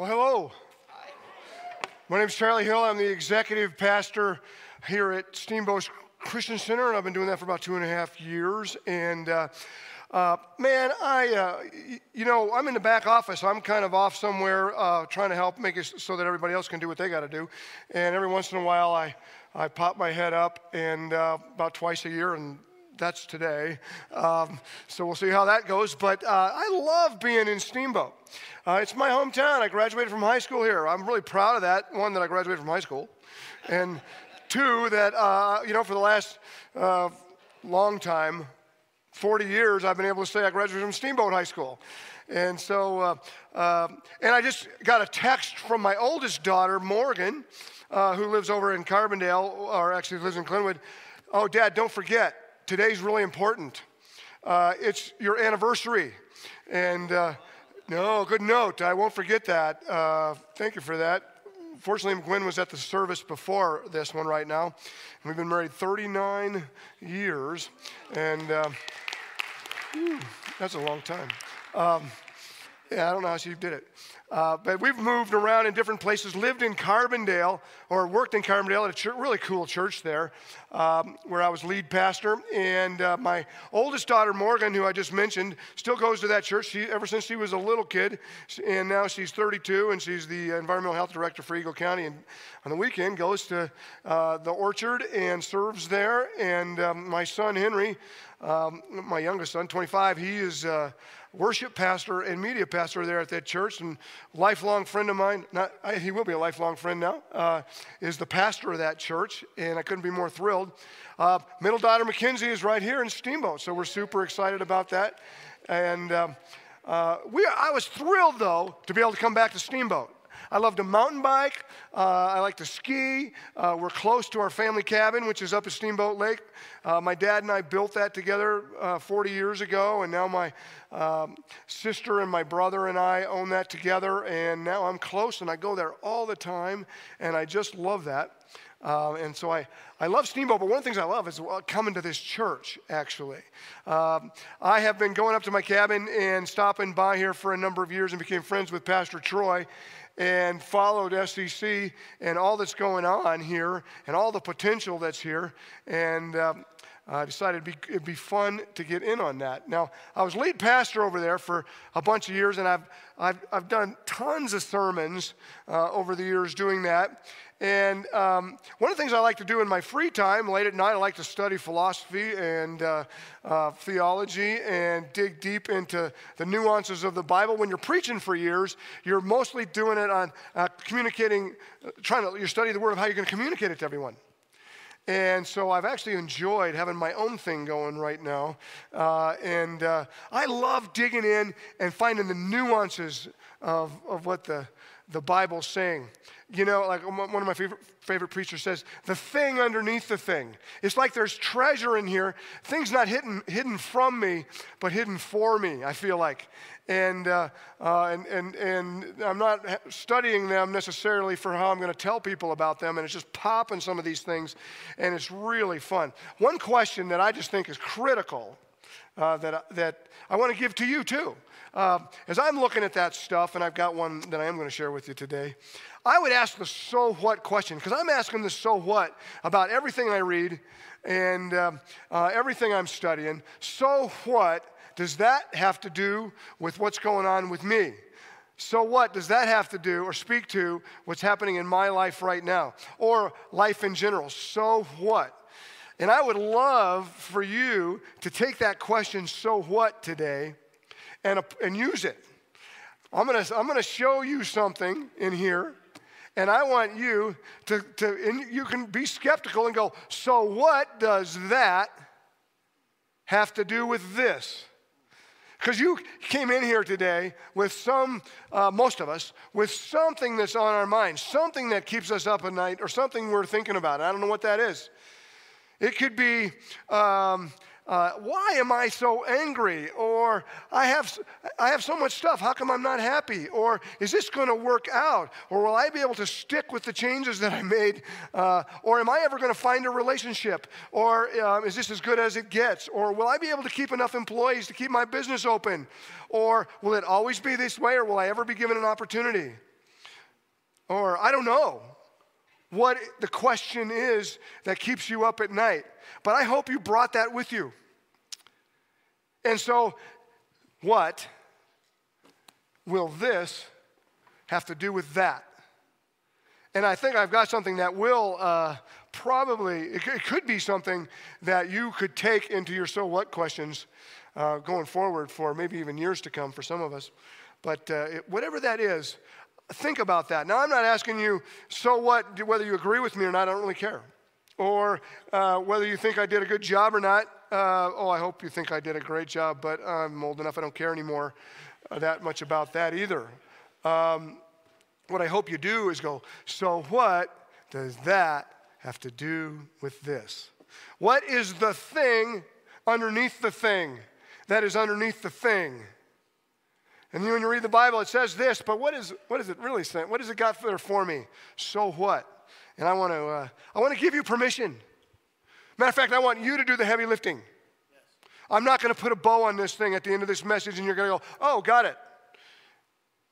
Well, hello. My name is Charlie Hill. I'm the executive pastor here at Steamboat Christian Center, and I've been doing that for about two and a half years. And uh, uh, man, I, uh, you know, I'm in the back office. I'm kind of off somewhere uh, trying to help make it so that everybody else can do what they got to do. And every once in a while, I, I pop my head up, and uh, about twice a year, and that's today. Um, so we'll see how that goes. But uh, I love being in Steamboat. Uh, it's my hometown. I graduated from high school here. I'm really proud of that. One, that I graduated from high school. And two, that, uh, you know, for the last uh, long time, 40 years, I've been able to say I graduated from Steamboat High School. And so, uh, uh, and I just got a text from my oldest daughter, Morgan, who lives over in Carbondale, or actually lives in Glenwood. Oh, Dad, don't forget, today's really important. Uh, it's your anniversary. And uh, no, good note. I won't forget that. Uh, thank you for that. Fortunately, Gwen was at the service before this one right now. We've been married 39 years, and uh, whew, that's a long time. Um, yeah, I don't know how she did it. Uh, but we've moved around in different places, lived in Carbondale, or worked in Carbondale at a church, really cool church there, um, where I was lead pastor. And uh, my oldest daughter, Morgan, who I just mentioned, still goes to that church she, ever since she was a little kid. And now she's 32, and she's the environmental health director for Eagle County. And on the weekend, goes to uh, the orchard and serves there. And um, my son, Henry, um, my youngest son, 25, he is uh, worship pastor and media pastor there at that church, and lifelong friend of mine. Not I, he will be a lifelong friend now. Uh, is the pastor of that church, and I couldn't be more thrilled. Uh, middle daughter Mackenzie is right here in Steamboat, so we're super excited about that. And um, uh, we, I was thrilled though to be able to come back to Steamboat. I love to mountain bike. Uh, I like to ski. Uh, we're close to our family cabin, which is up at Steamboat Lake. Uh, my dad and I built that together uh, 40 years ago, and now my um, sister and my brother and I own that together. And now I'm close, and I go there all the time, and I just love that. Uh, and so I, I love Steamboat, but one of the things I love is coming to this church, actually. Um, I have been going up to my cabin and stopping by here for a number of years and became friends with Pastor Troy and followed SCC and all that's going on here and all the potential that's here. And um, I decided it'd be, it'd be, fun to get in on that. Now, I was lead pastor over there for a bunch of years, and I've, I've, I've done tons of sermons uh, over the years doing that. And um, one of the things I like to do in my free time, late at night, I like to study philosophy and uh, uh, theology and dig deep into the nuances of the Bible. When you're preaching for years, you're mostly doing it on uh, communicating, uh, trying to, you're studying the Word of how you're going to communicate it to everyone. And so I've actually enjoyed having my own thing going right now. Uh, and uh, I love digging in and finding the nuances of, of what the, the Bible saying. You know, like one of my favorite, favorite preachers says, the thing underneath the thing. It's like there's treasure in here. Things not hidden, hidden from me, but hidden for me, I feel like. And, uh, uh, and, and, and I'm not studying them necessarily for how I'm going to tell people about them, and it's just popping some of these things, and it's really fun. One question that I just think is critical uh, that, that I want to give to you too. Uh, as I'm looking at that stuff, and I've got one that I am going to share with you today, I would ask the so what question, because I'm asking the so what about everything I read and uh, uh, everything I'm studying. So what does that have to do with what's going on with me? So, what does that have to do or speak to what's happening in my life right now or life in general? So, what? And I would love for you to take that question, so what, today, and, and use it. I'm gonna, I'm gonna show you something in here and I want you to, to and you can be skeptical and go, so what does that have to do with this? Because you came in here today with some, uh, most of us, with something that's on our mind, something that keeps us up at night, or something we're thinking about. I don't know what that is. It could be um, uh, why am I so angry? Or I have, I have so much stuff. How come I'm not happy? Or is this going to work out? Or will I be able to stick with the changes that I made? Uh, or am I ever going to find a relationship? Or uh, is this as good as it gets? Or will I be able to keep enough employees to keep my business open? Or will it always be this way? Or will I ever be given an opportunity? Or I don't know what the question is that keeps you up at night. But I hope you brought that with you. And so, what will this have to do with that? And I think I've got something that will uh, probably, it, it, could be something that you could take into your so what questions uh, going forward for maybe even years to come for some of us. But uh, it, whatever that is, think about that. Now, I'm not asking you, so what, whether you agree with me or not, I don't really care. Or uh, whether you think I did a good job or not. Uh, oh, I hope you think I did a great job, but I'm old enough, I don't care anymore uh, that much about that either. Um, what I hope you do is go, so what does that have to do with this? What is the thing underneath the thing that is underneath the thing? And then when you read the Bible, it says this, but what is, what is it really saying? What does it got there for me? So what? And I want to, uh, I want to give you permission. Matter of fact, I want you to do the heavy lifting. Yes. I'm not going to put a bow on this thing at the end of this message and you're going to go, oh, got it.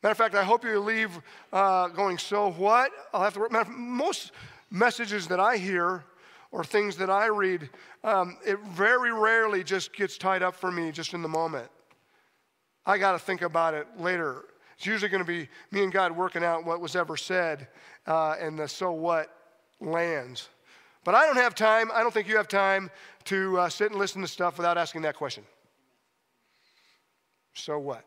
Matter of fact, I hope you leave uh, going, so what? I'll have to. Matter, most messages that I hear or things that I read, um, it very rarely just gets tied up for me just in the moment. I got to think about it later. It's usually going to be me and God working out what was ever said, uh, and the so what lands. But I don't have time, I don't think you have time to uh, sit and listen to stuff without asking that question. So what?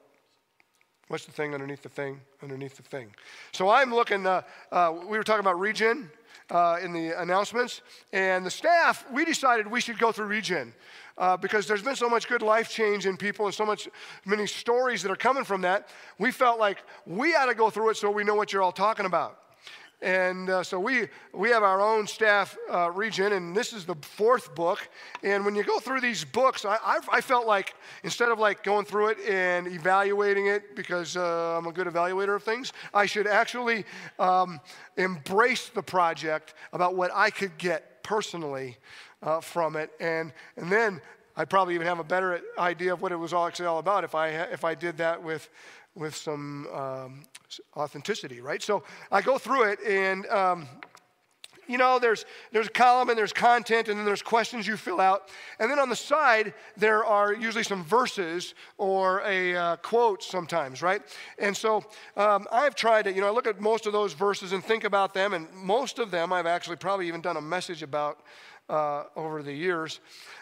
What's the thing underneath the thing underneath the thing? So I'm looking, uh, uh, we were talking about regen uh, in the announcements, and the staff, we decided we should go through regen. Uh, because there's been so much good life change in people and so much many stories that are coming from that we felt like we ought to go through it so we know what you're all talking about and uh, so we, we have our own staff uh, regen, and this is the fourth book. And when you go through these books, I, I, I felt like instead of like going through it and evaluating it because uh, I'm a good evaluator of things, I should actually um, embrace the project about what I could get personally uh, from it. And, and then I'd probably even have a better idea of what it was all actually all about if I, if I did that with, with some um, authenticity, right? So I go through it, and um, you know, there's there's a column and there's content, and then there's questions you fill out, and then on the side there are usually some verses or a uh, quote sometimes, right? And so um, I've tried to, you know, I look at most of those verses and think about them, and most of them I've actually probably even done a message about uh, over the years.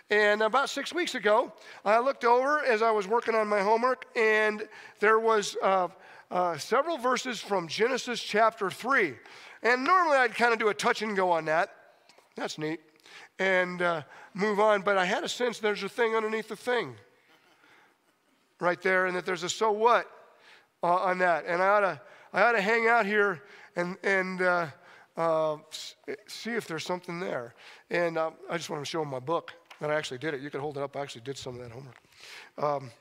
And about six weeks ago, I looked over as I was working on my homework, and there was uh, uh, several verses from Genesis chapter 3. And normally I'd kind of do a touch and go on that. That's neat. And uh, move on. But I had a sense there's a thing underneath the thing right there, and that there's a so what uh, on that. And I ought to, I ought to hang out here and, and uh, uh, see if there's something there. And uh, I just want to show them my book that I actually did it. You can hold it up. I actually did some of that homework. Um,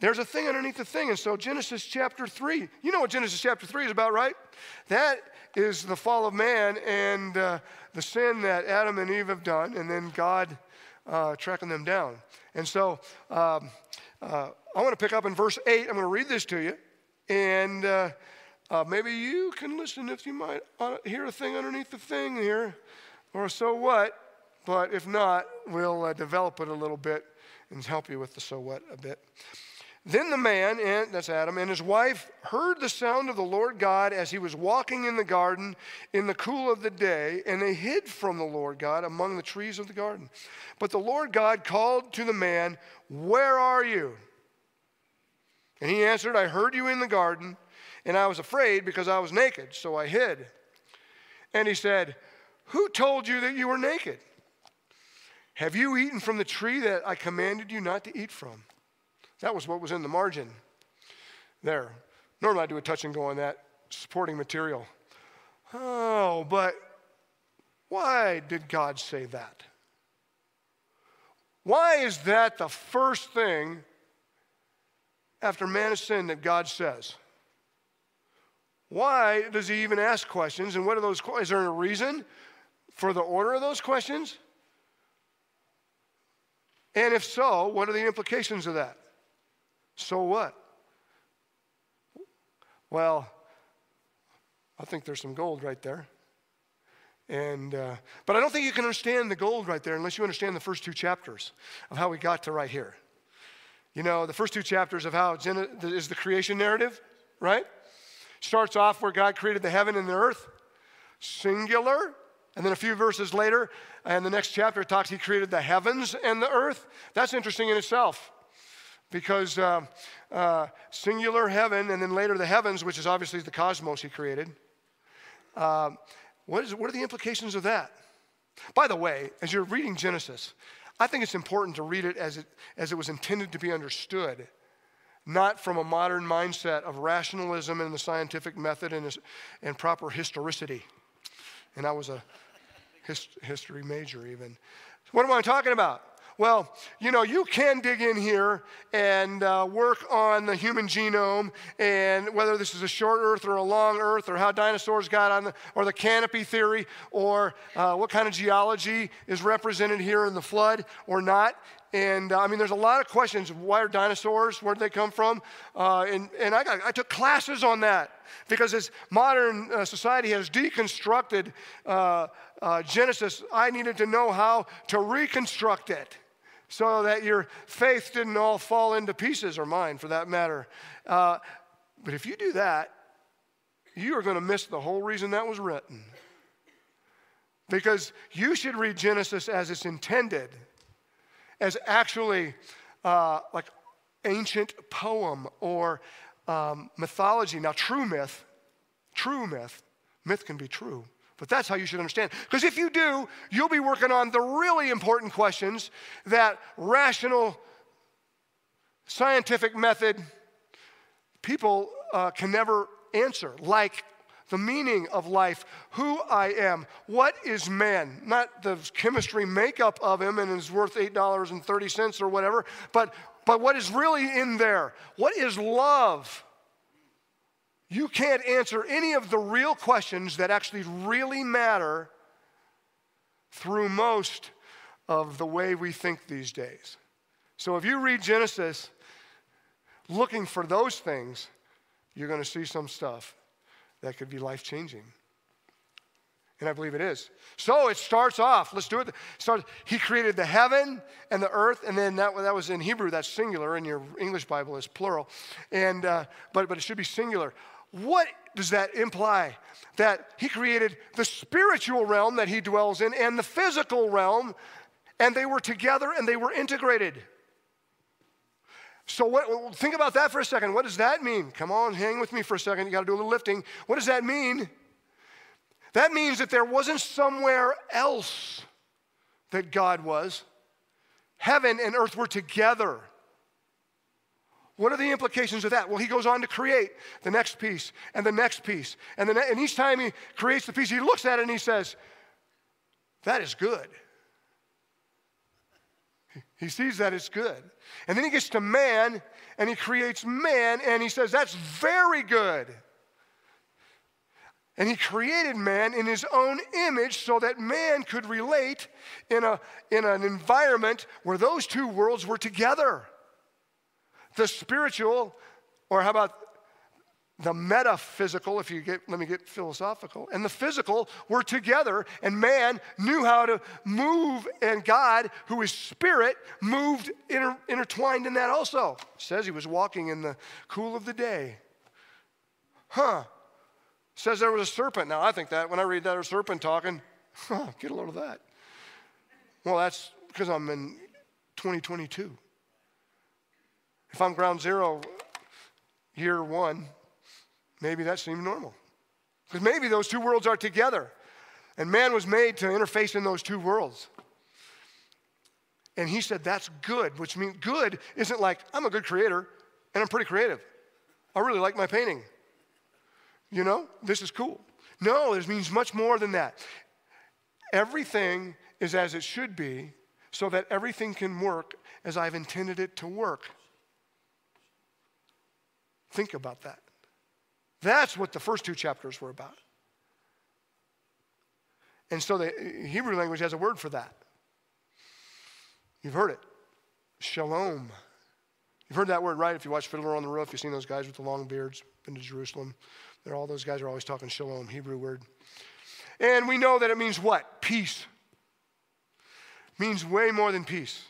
there's a thing underneath the thing. And so, Genesis chapter 3, you know what Genesis chapter 3 is about, right? That is the fall of man and uh, the sin that Adam and Eve have done, and then God uh, tracking them down. And so, um, uh, I want to pick up in verse 8. I'm going to read this to you. And uh, uh, maybe you can listen if you might uh, hear a thing underneath the thing here, or so what. But if not, we'll uh, develop it a little bit and help you with the so what a bit. Then the man, and that's Adam, and his wife heard the sound of the Lord God as he was walking in the garden in the cool of the day, and they hid from the Lord God among the trees of the garden. But the Lord God called to the man, Where are you? And he answered, I heard you in the garden, and I was afraid because I was naked, so I hid. And he said, Who told you that you were naked? Have you eaten from the tree that I commanded you not to eat from? That was what was in the margin there. Normally I do a touch and go on that supporting material. Oh, but why did God say that? Why is that the first thing after man has sinned that God says? Why does he even ask questions? And what are those? Is there a reason for the order of those questions? And if so, what are the implications of that? So what? Well, I think there's some gold right there. And, uh, but I don't think you can understand the gold right there unless you understand the first two chapters of how we got to right here. You know, the first two chapters of how is the creation narrative, right? Starts off where God created the heaven and the earth, singular. And then a few verses later, in the next chapter talks, He created the heavens and the earth. That's interesting in itself because uh, uh, singular heaven, and then later the heavens, which is obviously the cosmos He created. Uh, what, is, what are the implications of that? By the way, as you're reading Genesis, I think it's important to read it as it, as it was intended to be understood, not from a modern mindset of rationalism and the scientific method and, and proper historicity. And I was a hist- history major, even. What am I talking about? Well, you know, you can dig in here and uh, work on the human genome and whether this is a short earth or a long earth or how dinosaurs got on the, or the canopy theory or uh, what kind of geology is represented here in the flood or not. And uh, I mean, there's a lot of questions. Why are dinosaurs? Where did they come from? Uh, and and I, got, I took classes on that because as modern uh, society has deconstructed uh, uh, Genesis, I needed to know how to reconstruct it so that your faith didn't all fall into pieces, or mine for that matter. Uh, but if you do that, you are going to miss the whole reason that was written. Because you should read Genesis as it's intended, as actually uh, like ancient poem or um, mythology. Now, true myth, true myth, myth can be true but that's how you should understand. Because if you do, you'll be working on the really important questions that rational, scientific method people uh, can never answer, like the meaning of life, who I am, what is man, not the chemistry makeup of him and is worth $8.30 or whatever, but, but what is really in there. What is love? you can't answer any of the real questions that actually really matter through most of the way we think these days. So if you read Genesis looking for those things, you're going to see some stuff that could be life changing. And I believe it is. So it starts off. Let's do it. Starts, he created the heaven and the earth, and then that, that was in Hebrew, that's singular. In your English Bible, is plural. And, uh, but, but it should be singular. What does that imply? That he created the spiritual realm that he dwells in and the physical realm, and they were together and they were integrated. So, what, think about that for a second. What does that mean? Come on, hang with me for a second. You got to do a little lifting. What does that mean? That means that there wasn't somewhere else that God was. Heaven and earth were together. What are the implications of that? Well, he goes on to create the next piece and the next piece. And, the ne- and each time he creates the piece, he looks at it and he says, That is good. He sees that it's good. And then he gets to man and he creates man and he says, That's very good. And he created man in his own image so that man could relate in, a, in an environment where those two worlds were together. The spiritual, or how about the metaphysical, if you get, let me get philosophical, and the physical were together, and man knew how to move, and God, who is spirit, moved inter, intertwined in that also. It says he was walking in the cool of the day. Huh. says there was a serpent. Now, I think that when I read that, a serpent talking, huh, get a load of that. Well, that's because I'm in 2022. If I'm ground zero, year one, maybe that seemed normal. Because maybe those two worlds are together. And man was made to interface in those two worlds. And he said, that's good, which means good isn't like, I'm a good creator and I'm pretty creative. I really like my painting. You know, this is cool. No, this means much more than that. Everything is as it should be so that everything can work as I've intended it to work. Think about that. That's what the first two chapters were about. And so the Hebrew language has a word for that. You've heard it shalom. You've heard that word, right? If you watch Fiddler on the Roof, you've seen those guys with the long beards, been to Jerusalem. They're all those guys are always talking shalom, Hebrew word. And we know that it means what? Peace. means way more than peace.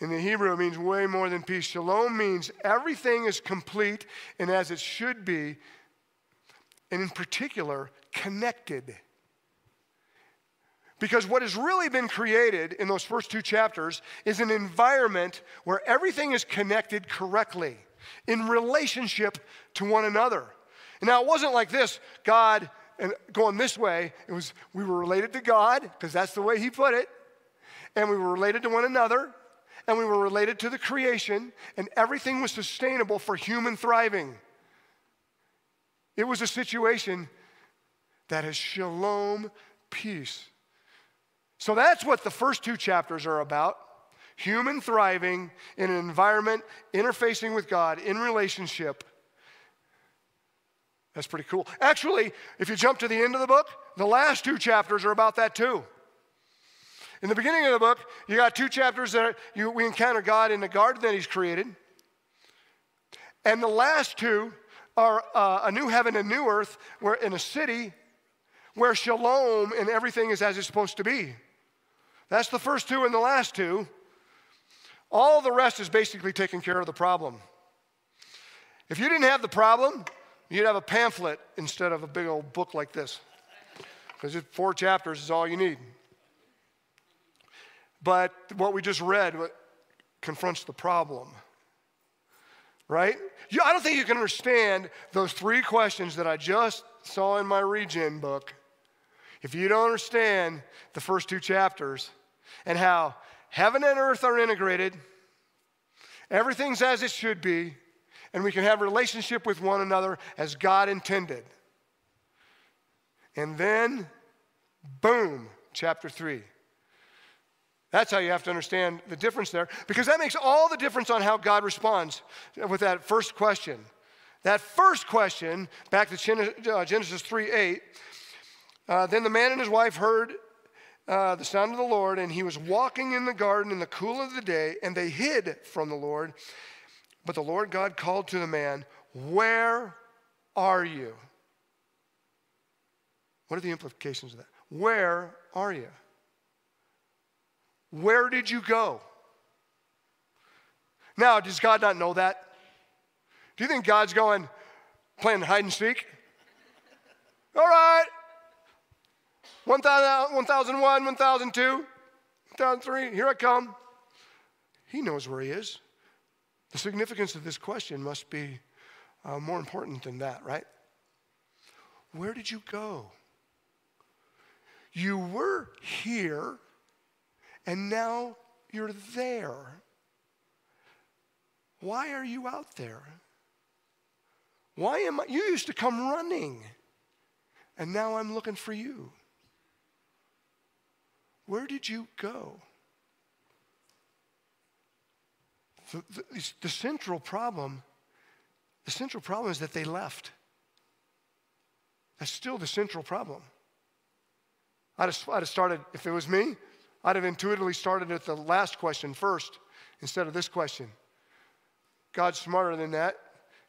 In the Hebrew, it means way more than peace. Shalom means everything is complete and as it should be, and in particular, connected. Because what has really been created in those first two chapters is an environment where everything is connected correctly in relationship to one another. Now, it wasn't like this God and going this way. It was we were related to God, because that's the way He put it, and we were related to one another, and we were related to the creation, and everything was sustainable for human thriving. It was a situation that is shalom, peace. So that's what the first two chapters are about human thriving in an environment, interfacing with God in relationship. That's pretty cool. Actually, if you jump to the end of the book, the last two chapters are about that too. In the beginning of the book, you got two chapters that you, we encounter God in the garden that He's created. And the last two are uh, a new heaven and new earth, where in a city where shalom and everything is as it's supposed to be. That's the first two and the last two. All the rest is basically taking care of the problem. If you didn't have the problem, you'd have a pamphlet instead of a big old book like this. Because four chapters is all you need. But what we just read confronts the problem. Right? You, I don't think you can understand those three questions that I just saw in my regen book if you don't understand the first two chapters and how heaven and earth are integrated, everything's as it should be, and we can have a relationship with one another as God intended. And then, boom, chapter 3. That's how you have to understand the difference there, because that makes all the difference on how God responds with that first question. That first question, back to uh, Genesis 3 8, uh, then the man and his wife heard uh, the sound of the Lord, and he was walking in the garden in the cool of the day, and they hid from the Lord. But the Lord God called to the man, Where are you? What are the implications of that? Where are you? Where did you go? Now, does God not know that? Do you think God's going, playing hide and seek? All right. 1001, 1002, 1003, here I come. He knows where he is. The significance of this question must be uh, more important than that, right? Where did you go? You were here and now you're there. Why are you out there? Why am I? You used to come running, and now I'm looking for you. Where did you go? The, the, the, central problem, the central problem is that they left. That's still the central problem. I'd have, I'd have started, if it was me, I'd have intuitively started at the last question first instead of this question. God's smarter than that.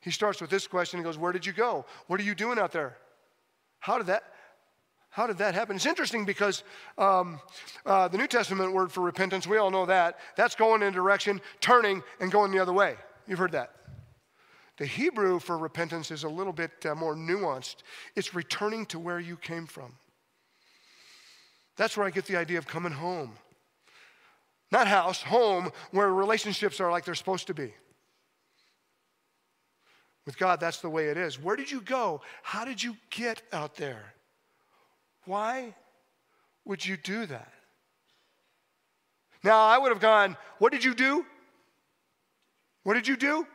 He starts with this question and goes, Where did you go? What are you doing out there? How did that? How did that happen? It's interesting because um, uh, the New Testament word for repentance, we all know that. That's going in a direction, turning, and going the other way. You've heard that. The Hebrew for repentance is a little bit uh, more nuanced. It's returning to where you came from. That's where I get the idea of coming home. Not house, home, where relationships are like they're supposed to be. With God, that's the way it is. Where did you go? How did you get out there? Why would you do that? Now, I would have gone, What did you do? What did you do?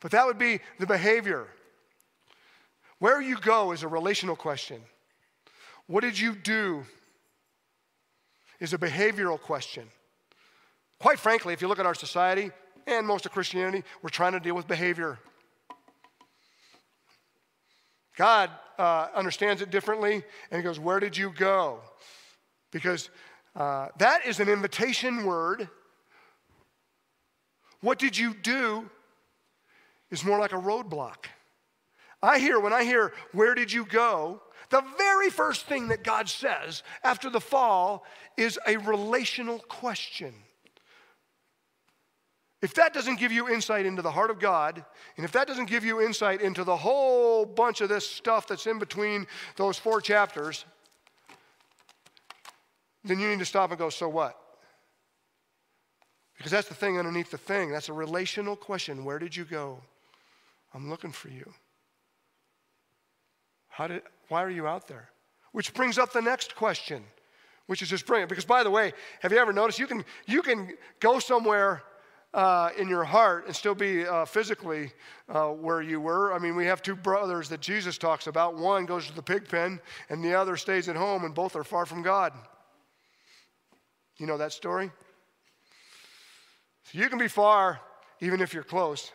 But that would be the behavior. Where you go is a relational question. What did you do is a behavioral question. Quite frankly, if you look at our society and most of Christianity, we're trying to deal with behavior. God uh, understands it differently, and He goes, Where did you go? Because uh, that is an invitation word. What did you do is more like a roadblock. I hear, when I hear, where did you go? The very first thing that God says after the fall is a relational question. If that doesn't give you insight into the heart of God, and if that doesn't give you insight into the whole bunch of this stuff that's in between those four chapters, then you need to stop and go, so what? Because that's the thing underneath the thing. That's a relational question. Where did you go? I'm looking for you. How did, why are you out there? Which brings up the next question, which is just brilliant. Because, by the way, have you ever noticed you can, you can go somewhere uh, in your heart and still be uh, physically uh, where you were. I mean, we have two brothers that Jesus talks about. One goes to the pig pen, and the other stays at home, and both are far from God. You know that story? So you can be far even if you're close,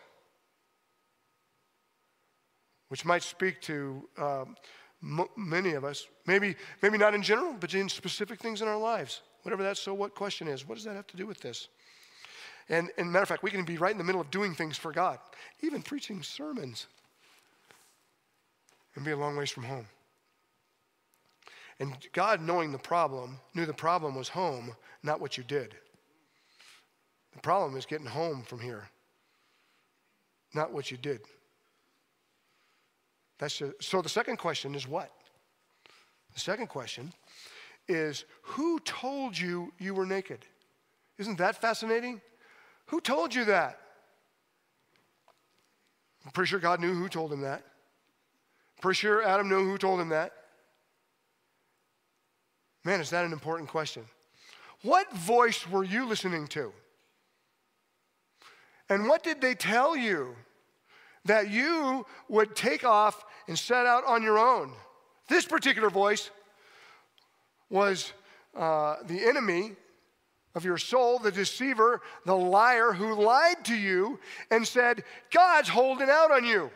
which might speak to um, m- many of us. Maybe, maybe not in general, but in specific things in our lives. Whatever that so what question is, what does that have to do with this? And, and matter of fact, we can be right in the middle of doing things for God, even preaching sermons, and be a long ways from home. And God, knowing the problem, knew the problem was home, not what you did. The problem is getting home from here, not what you did. That's so the second question is what? The second question is who told you you were naked? Isn't that fascinating? Who told you that? I'm pretty sure God knew who told him that. Pretty sure Adam knew who told him that. Man, is that an important question? What voice were you listening to? And what did they tell you that you would take off and set out on your own? This particular voice was uh, the enemy of your soul, the deceiver, the liar who lied to you and said, God's holding out on you.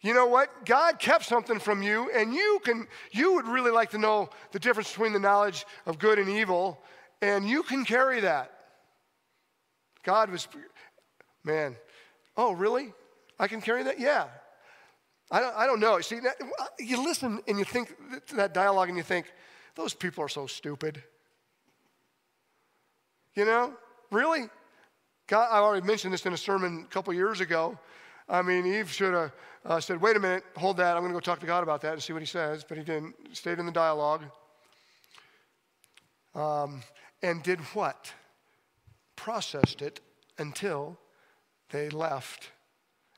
You know what? God kept something from you, and you can you would really like to know the difference between the knowledge of good and evil, and you can carry that. God was man. Oh, really? I can carry that? Yeah. I don't, I don't know. See, that, you listen and you think to that dialogue and you think, those people are so stupid. You know, really? God, I already mentioned this in a sermon a couple years ago. I mean, Eve should have uh, said, wait a minute, hold that. I'm going to go talk to God about that and see what he says. But he didn't. Stayed in the dialogue. Um, and did what? Processed it until they left.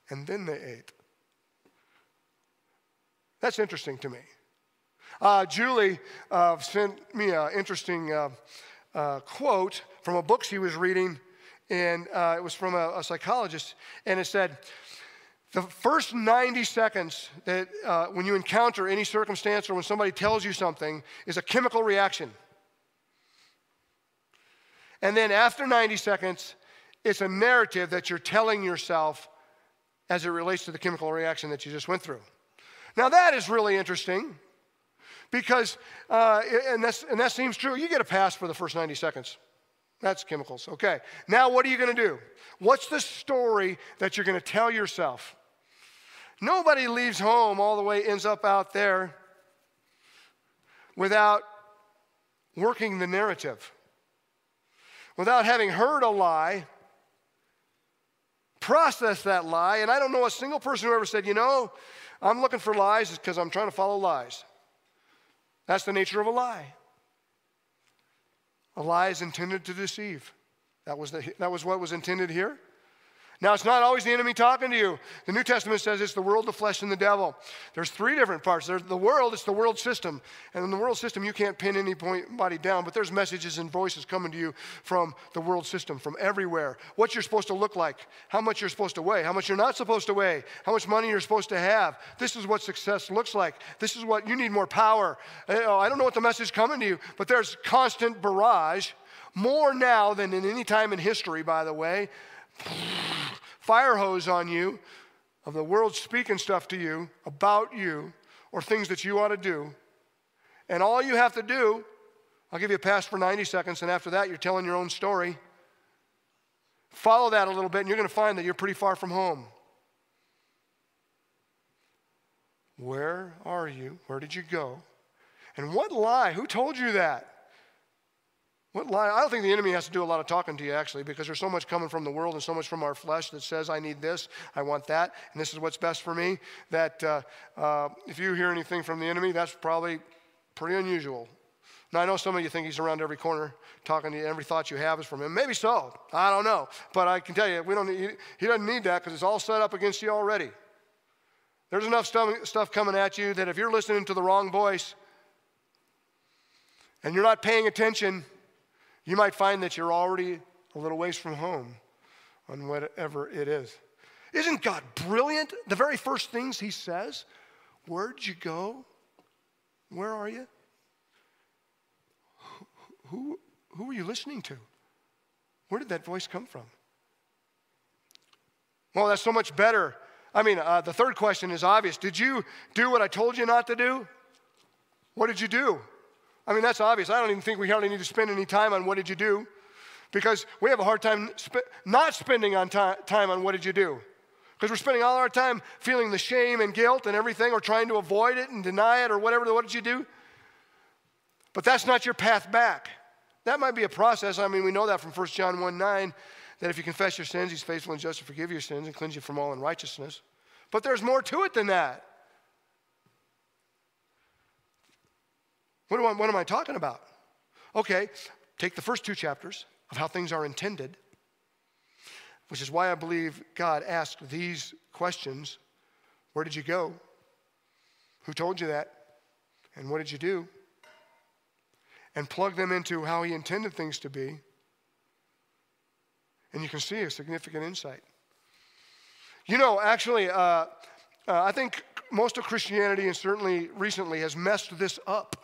And then they ate. That's interesting to me. Uh, Julie uh, sent me an interesting uh, uh quote from a book she was reading, and uh, it was from a, a, psychologist, and it said, the first 90 seconds that uh, when you encounter any circumstance or when somebody tells you something is a chemical reaction. And then after 90 seconds, it's a narrative that you're telling yourself as it relates to the chemical reaction that you just went through. Now, that is really interesting because, uh, and, and that seems true, you get a pass for the first 90 seconds. That's chemicals. Okay. Now, what are you going to do? What's the story that you're going to tell yourself? Nobody leaves home all the way, ends up out there without working the narrative, without having heard a lie, process that lie. And I don't know a single person who ever said, you know, I'm looking for lies because I'm trying to follow lies. That's the nature of a lie. A lie is intended to deceive. That was, the, that was what was intended here. Now, it's not always the enemy talking to you. The New Testament says it's the world, the flesh, and the devil. There's three different parts. There's the world, it's the world system. And in the world system, you can't pin anybody down, but there's messages and voices coming to you from the world system, from everywhere. What you're supposed to look like, how much you're supposed to weigh, how much you're not supposed to weigh, how much money you're supposed to have. This is what success looks like. This is what you need more power. Uh, oh, I don't know what the message coming to you, but there's constant barrage, more now than in any time in history, by the way fire hose on you of the world speaking stuff to you about you or things that you ought to do. And all you have to do, I'll give you a pass for 90 seconds, and after that, you're telling your own story. Follow that a little bit, and you're going to find that you're pretty far from home. Where are you? Where did you go? And what lie? Who told you that? What lie? I don't think the enemy has to do a lot of talking to you, actually, because there's so much coming from the world and so much from our flesh that says, I need this, I want that, and this is what's best for me. That uh, uh, if you hear anything from the enemy, that's probably pretty unusual. Now, I know some of you think he's around every corner talking to you, every thought you have is from him. Maybe so. I don't know. But I can tell you, we don't need, he doesn't need that because it's all set up against you already. There's enough stuff coming at you that if you're listening to the wrong voice and you're not paying attention, you might find that you're already a little ways from home on whatever it is. Isn't God brilliant? The very first things He says, Where'd you go? Where are you? Who, who were you listening to? Where did that voice come from? Well, that's so much better I mean, uh, the third question is obvious. Did you do what I told you not to do? What did you do? I mean, that's obvious. I don't even think we hardly need to spend any time on what did you do because we have a hard time sp- not spending on time on what did you do. Because we're spending all our time feeling the shame and guilt and everything or trying to avoid it and deny it or whatever. What did you do? But that's not your path back. That might be a process. I mean, we know that from 1 John 1 9 that if you confess your sins, he's faithful and just to forgive your sins and cleanse you from all unrighteousness. But there's more to it than that. What, I, what am I talking about? Okay, take the first two chapters of how things are intended, which is why I believe God asked these questions Where did you go? Who told you that? And what did you do? And plug them into how He intended things to be and you can see a significant insight. You know, actually, uh, uh, I think most of Christianity, and certainly recently, has messed this up.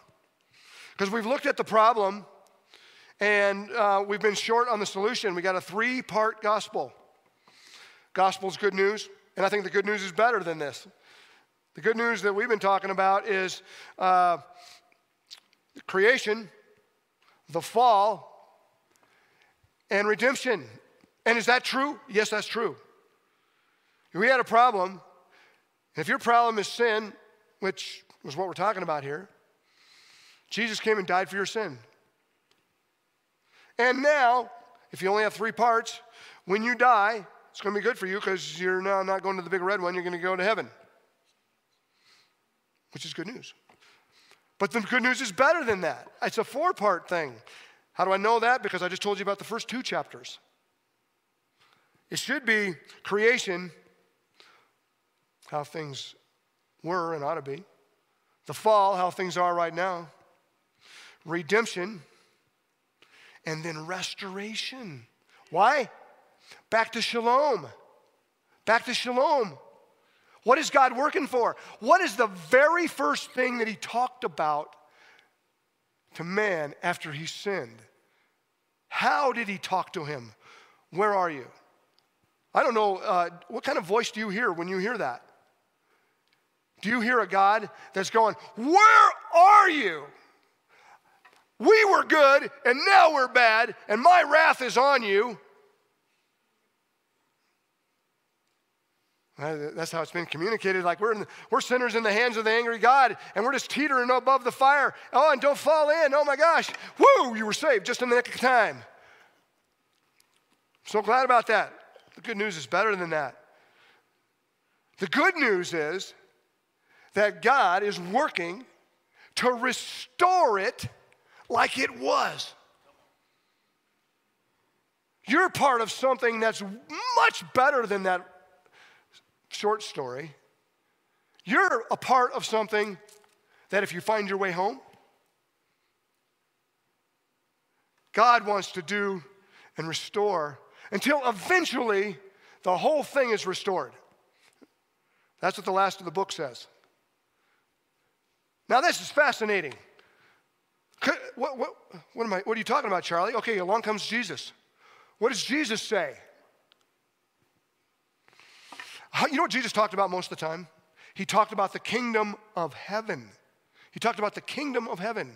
Because we've looked at the problem and uh, we've been short on the solution. We got a three part gospel. Gospel's good news, and I think the good news is better than this. The good news that we've been talking about is uh, creation, the fall, and redemption. And is that true? Yes, that's true. We had a problem. If your problem is sin, which was what we're talking about here, Jesus came and died for your sin. And now, if you only have three parts, when you die, it's going to be good for you because you're now not going to the big red one, you're going to go to heaven, which is good news. But the good news is better than that. It's a four part thing. How do I know that? Because I just told you about the first two chapters. It should be creation, how things were and ought to be. The fall, how things are right now. Redemption, and then restoration. Why? Back to shalom. Back to shalom. What is God working for? What is the very first thing that He talked about to man after he sinned? How did He talk to him? Where are you? I don't know, uh, what kind of voice do you hear when you hear that? Do you hear a God that's going, Where are you? We were good and now we're bad, and my wrath is on you. That's how it's been communicated. Like we're, the, we're sinners in the hands of the angry God, and we're just teetering above the fire. Oh, and don't fall in. Oh my gosh. Woo, you were saved just in the nick of time. So glad about that. The good news is better than that. The good news is that God is working to restore it like it was. You're part of something that's much better than that short story. You're a part of something that if you find your way home, God wants to do and restore until eventually the whole thing is restored. That's what the last of the book says. Now, this is fascinating. What, what, what, am I, what are you talking about, Charlie? Okay, along comes Jesus. What does Jesus say? You know what Jesus talked about most of the time? He talked about the kingdom of heaven. He talked about the kingdom of heaven.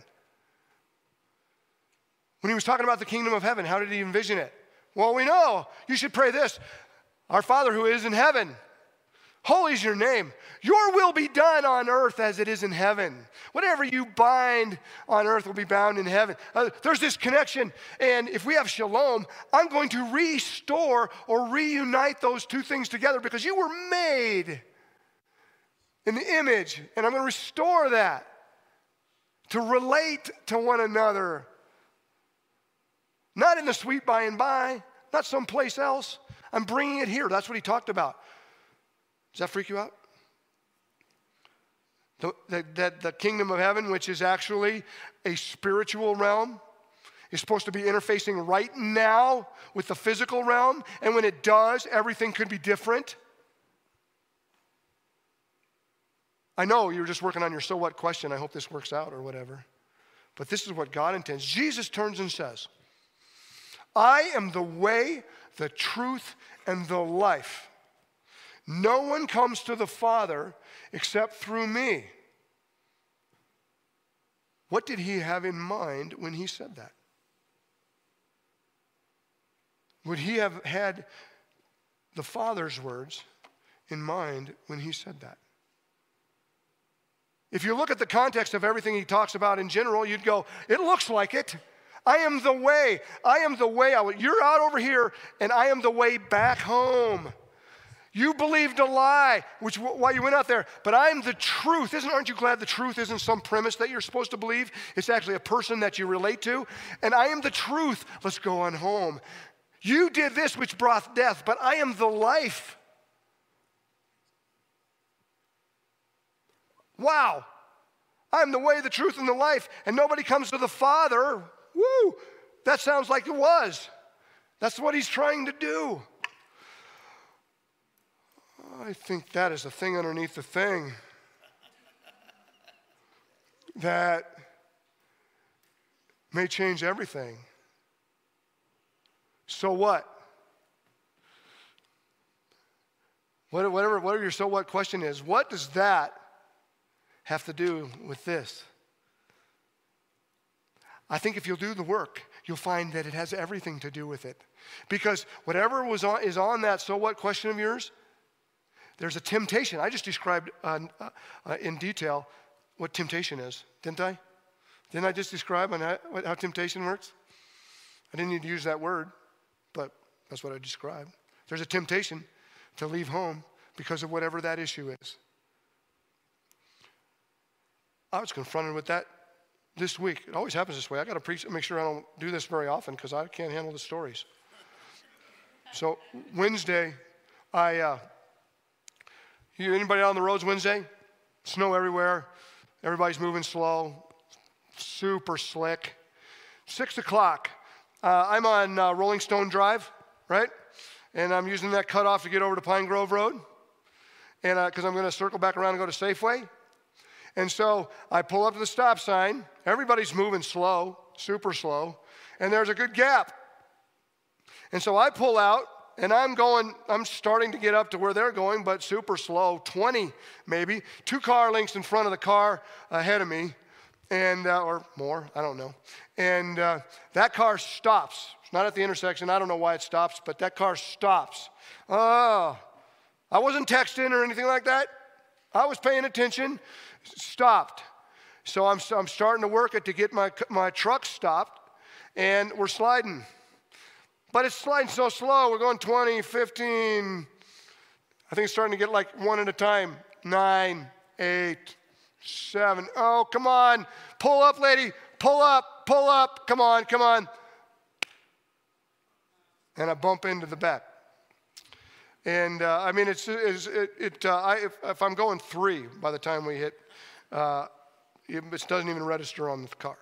When he was talking about the kingdom of heaven, how did he envision it? Well, we know. You should pray this Our Father who is in heaven, Holy is your name. Your will be done on earth as it is in heaven. Whatever you bind on earth will be bound in heaven. Uh, there's this connection. And if we have shalom, I'm going to restore or reunite those two things together because you were made in the image. And I'm going to restore that to relate to one another. Not in the sweet by and by, not someplace else. I'm bringing it here. That's what he talked about. Does that freak you out? The, the, the kingdom of heaven, which is actually a spiritual realm, is supposed to be interfacing right now with the physical realm. And when it does, everything could be different. I know you're just working on your so what question. I hope this works out or whatever. But this is what God intends. Jesus turns and says, I am the way, the truth, and the life. No one comes to the Father except through me. What did he have in mind when he said that? Would he have had the Father's words in mind when he said that? If you look at the context of everything he talks about in general, you'd go, it looks like it. I am the way. I am the way out. You're out over here, and I am the way back home. You believed a lie, which why you went out there. But I'm the truth. Isn't aren't you glad the truth isn't some premise that you're supposed to believe? It's actually a person that you relate to. And I am the truth. Let's go on home. You did this which brought death, but I am the life. Wow. I'm the way, the truth, and the life, and nobody comes to the Father. Woo! That sounds like it was. That's what he's trying to do. I think that is a thing underneath the thing that may change everything. So what? Whatever, whatever your so what question is, what does that have to do with this? I think if you'll do the work, you'll find that it has everything to do with it. Because whatever was on, is on that so what question of yours, there's a temptation. I just described uh, uh, in detail what temptation is, didn't I? Didn't I just describe on how, how temptation works? I didn't need to use that word, but that's what I described. There's a temptation to leave home because of whatever that issue is. I was confronted with that this week. It always happens this way. I got to preach, make sure I don't do this very often because I can't handle the stories. So Wednesday, I uh, you, anybody on the roads Wednesday? Snow everywhere. Everybody's moving slow. Super slick. Six o'clock. Uh, I'm on uh, Rolling Stone Drive, right? And I'm using that cutoff to get over to Pine Grove Road. And because uh, I'm going to circle back around and go to Safeway. And so I pull up to the stop sign. Everybody's moving slow, super slow. And there's a good gap. And so I pull out and I'm going, I'm starting to get up to where they're going, but super slow, 20 maybe, two car lengths in front of the car ahead of me, and uh, or more, I don't know. And uh, that car stops. It's not at the intersection. I don't know why it stops, but that car stops. Oh, I wasn't texting or anything like that. I was paying attention. Stopped. So I'm, I'm starting to work it to get my, my truck stopped, and we're sliding. But it's sliding so slow. We're going 20, 15. I think it's starting to get like one at a time. Nine, eight, seven. Oh, come on. Pull up, lady. Pull up, pull up. Come on, come on. And I bump into the back. And uh, I mean, it's, it's it, it uh, I, if, if, I'm going three by the time we hit, uh, it, doesn't even register on the car.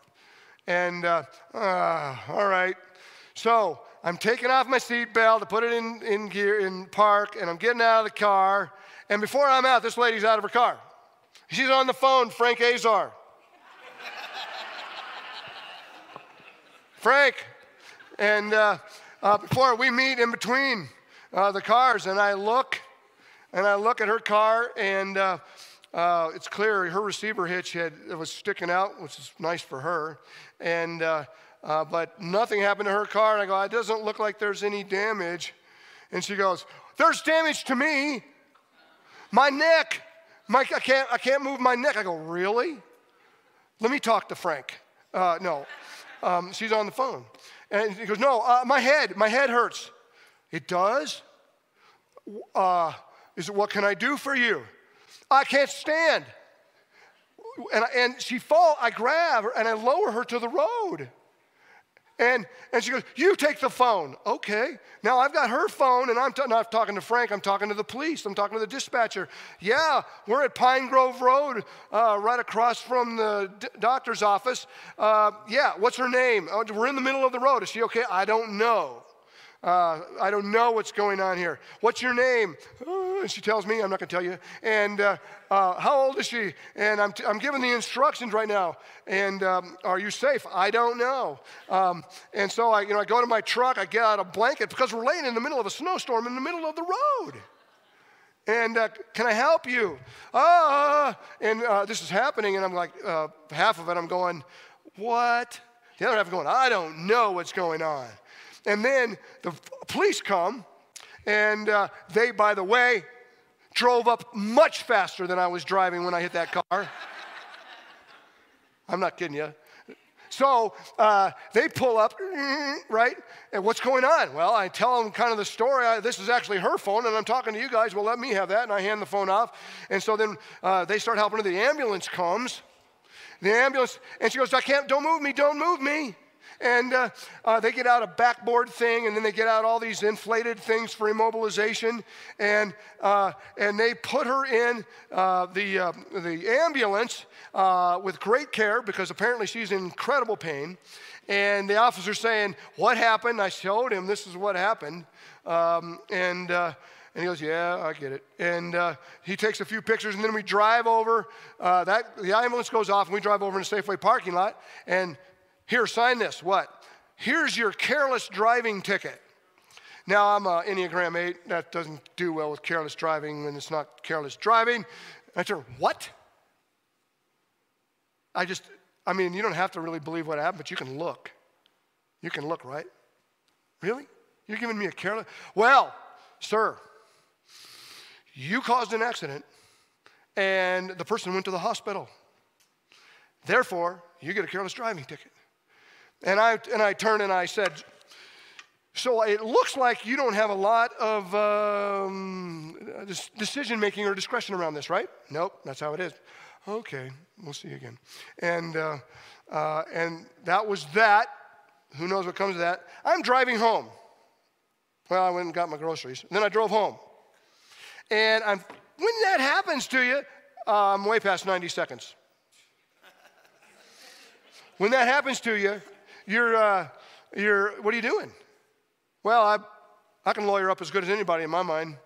And uh, uh, all right. So I'm taking off my seatbelt to put it in, in gear in park, and I'm getting out of the car. And before I'm out, this lady's out of her car. She's on the phone, Frank Azar. Frank. And uh, uh, before we meet in between uh, the cars, and I look, and I look at her car, and uh, uh, it's clear her receiver hitch had was sticking out, which is nice for her. And uh, but nothing happened to her car. And I go, it doesn't look like there's any damage. And she goes, there's damage to me. My neck. My, I, can't, I can't move my neck. I go, Really? Let me talk to Frank. Uh, no. Um, she's on the phone. And he goes, No, uh, my head. My head hurts. It does? Uh, is it what can I do for you? I can't stand. And, and she fall, I grab her and I lower her to the road. And, and she goes, You take the phone. Okay. Now I've got her phone, and I'm t- not talking to Frank, I'm talking to the police, I'm talking to the dispatcher. Yeah, we're at Pine Grove Road, uh, right across from the d- doctor's office. Uh, yeah, what's her name? Oh, we're in the middle of the road. Is she okay? I don't know. Uh, I don't know what's going on here. What's your name? Uh, she tells me, I'm not going to tell you. And uh, uh, how old is she? And I'm, t- I'm giving the instructions right now. And um, are you safe? I don't know. Um, and so I, you know, I go to my truck, I get out a blanket because we're laying in the middle of a snowstorm in the middle of the road. And uh, can I help you? Ah, and this is happening, and I'm like, half of it, I'm going, what? The other half, going, I don't know what's going on. And then the police come, and uh, they, by the way, drove up much faster than I was driving when I hit that car. I'm not kidding you. So uh, they pull up, right? And what's going on? Well, I tell them kind of the story. I, this is actually her phone, and I'm talking to you guys. Well, let me have that. And I hand the phone off. And so then uh, they start helping her. The ambulance comes. The ambulance, and she goes, I can't, don't move me, don't move me. And uh, uh, they get out a backboard thing, and then they get out all these inflated things for immobilization, and uh, and they put her in uh, the uh, the ambulance uh, with great care because apparently she's in incredible pain. And the officer's saying, "What happened?" I showed him this is what happened, um, and. And he goes, Yeah, I get it. And uh, he takes a few pictures, and then we drive over. Uh, that the ambulance goes off, and we drive over in a Safeway parking lot. And here, sign this. What? Here's your careless driving ticket. Now, I'm an Enneagram 8. That doesn't do well with careless driving when it's not careless driving. I turn, what? I just, I mean, you don't have to really believe what happened, but you can look. You can look, right? Really? You're giving me a careless? Well, sir, you caused an accident and the person went to the hospital. Therefore, you get a careless driving ticket. And I, and I turned and I said, So it looks like you don't have a lot of um, decision making or discretion around this, right? Nope, that's how it is. Okay, we'll see you again. And, uh, uh, and that was that. Who knows what comes of that? I'm driving home. Well, I went and got my groceries. And then I drove home. And I'm, when that happens to you, uh, I'm way past 90 seconds. when that happens to you, you're, uh, you're, what are you doing? Well, I, I can lawyer up as good as anybody in my mind.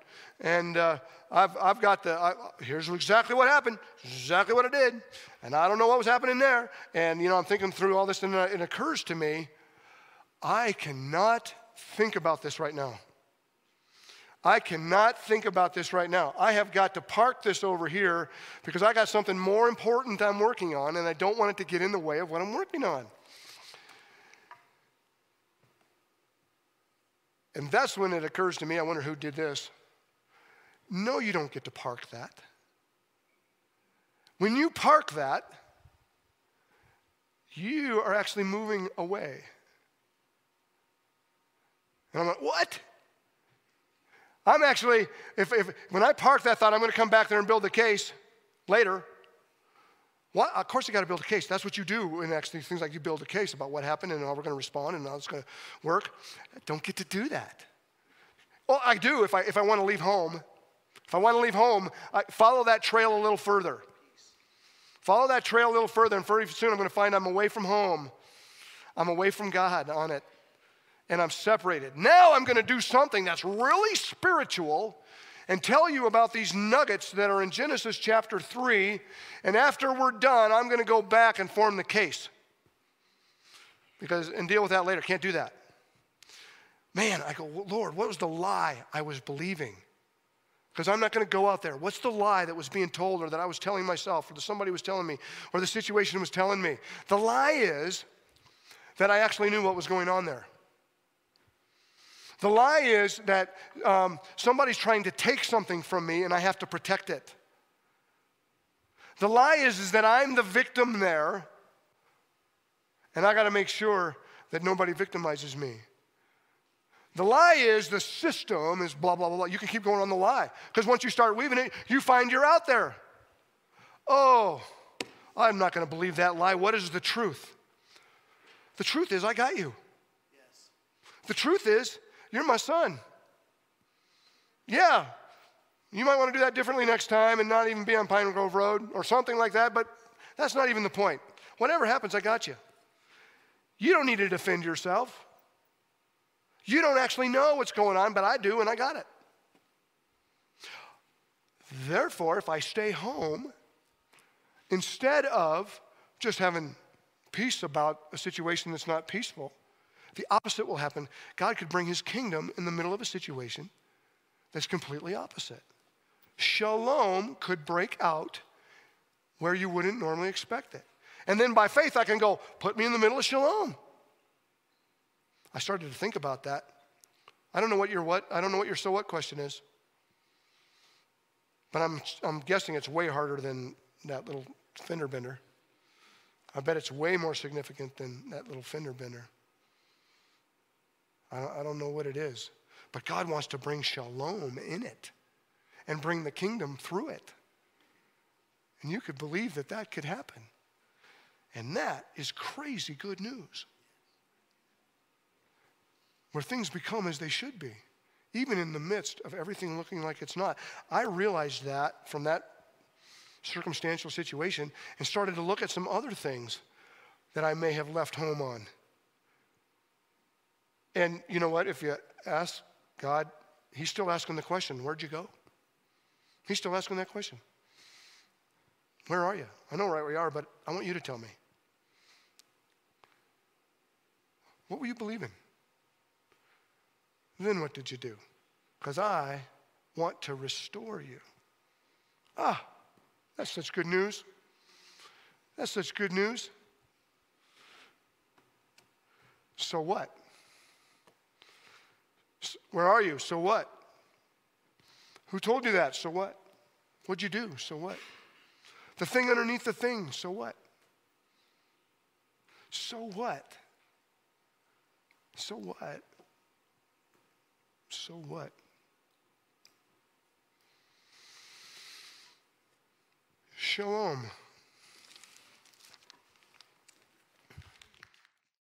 And uh, I've, I've got the, I, here's exactly what happened, exactly what I did. And I don't know what was happening there. And, you know, I'm thinking through all this, and it occurs to me, I cannot think about this right now. I cannot think about this right now. I have got to park this over here because I got something more important I'm working on, and I don't want it to get in the way of what I'm working on. And that's when it occurs to me I wonder who did this. No, you don't get to park that. When you park that, you are actually moving away. And I'm like, what? I'm actually, if, if when I park that thought, I'm going to come back there and build the case later. Of course, you got to build a case. That's what you do in actually things like you build a case about what happened and how we're going to respond and how it's going to work. I don't get to do that. Well, I do if I, if I want to leave home. If I want to leave home, I follow that trail a little further. Follow that trail a little further, and pretty soon I'm going to find I'm away from home. I'm away from God on it, and I'm separated. Now I'm going to do something that's really spiritual and tell you about these nuggets that are in Genesis chapter 3. And after we're done, I'm going to go back and form the case. Because, and deal with that later. Can't do that. Man, I go, Lord, what was the lie I was believing? Because I'm not going to go out there. What's the lie that was being told, or that I was telling myself, or that somebody was telling me, or the situation was telling me? The lie is that I actually knew what was going on there. The lie is that um, somebody's trying to take something from me and I have to protect it. The lie is, is that I'm the victim there and I got to make sure that nobody victimizes me. The lie is the system is blah, blah, blah, blah. You can keep going on the lie. Because once you start weaving it, you find you're out there. Oh, I'm not going to believe that lie. What is the truth? The truth is, I got you. Yes. The truth is, you're my son. Yeah, you might want to do that differently next time and not even be on Pine Grove Road or something like that, but that's not even the point. Whatever happens, I got you. You don't need to defend yourself. You don't actually know what's going on, but I do, and I got it. Therefore, if I stay home, instead of just having peace about a situation that's not peaceful, the opposite will happen. God could bring his kingdom in the middle of a situation that's completely opposite. Shalom could break out where you wouldn't normally expect it. And then by faith, I can go, put me in the middle of shalom. I started to think about that. I don't know what your what, I don't know what your so what question is. But I'm, I'm guessing it's way harder than that little fender bender. I bet it's way more significant than that little fender bender. I don't, know what it is. But God wants to bring shalom in it and bring the kingdom through it. And you could believe that that could happen. And that is crazy good news where things become as they should be, even in the midst of everything looking like it's not. I realized that from that circumstantial situation and started to look at some other things that I may have left home on. And you know what? If you ask God, He's still asking the question Where'd you go? He's still asking that question. Where are you? I know right where you are, but I want you to tell me. What were you believing? Then what did you do? Because I want to restore you. Ah, that's such good news. That's such good news. So what? Where are you? So what? Who told you that? So what? What'd you do? So what? The thing underneath the thing, so what? So what? So what? So what? Shalom.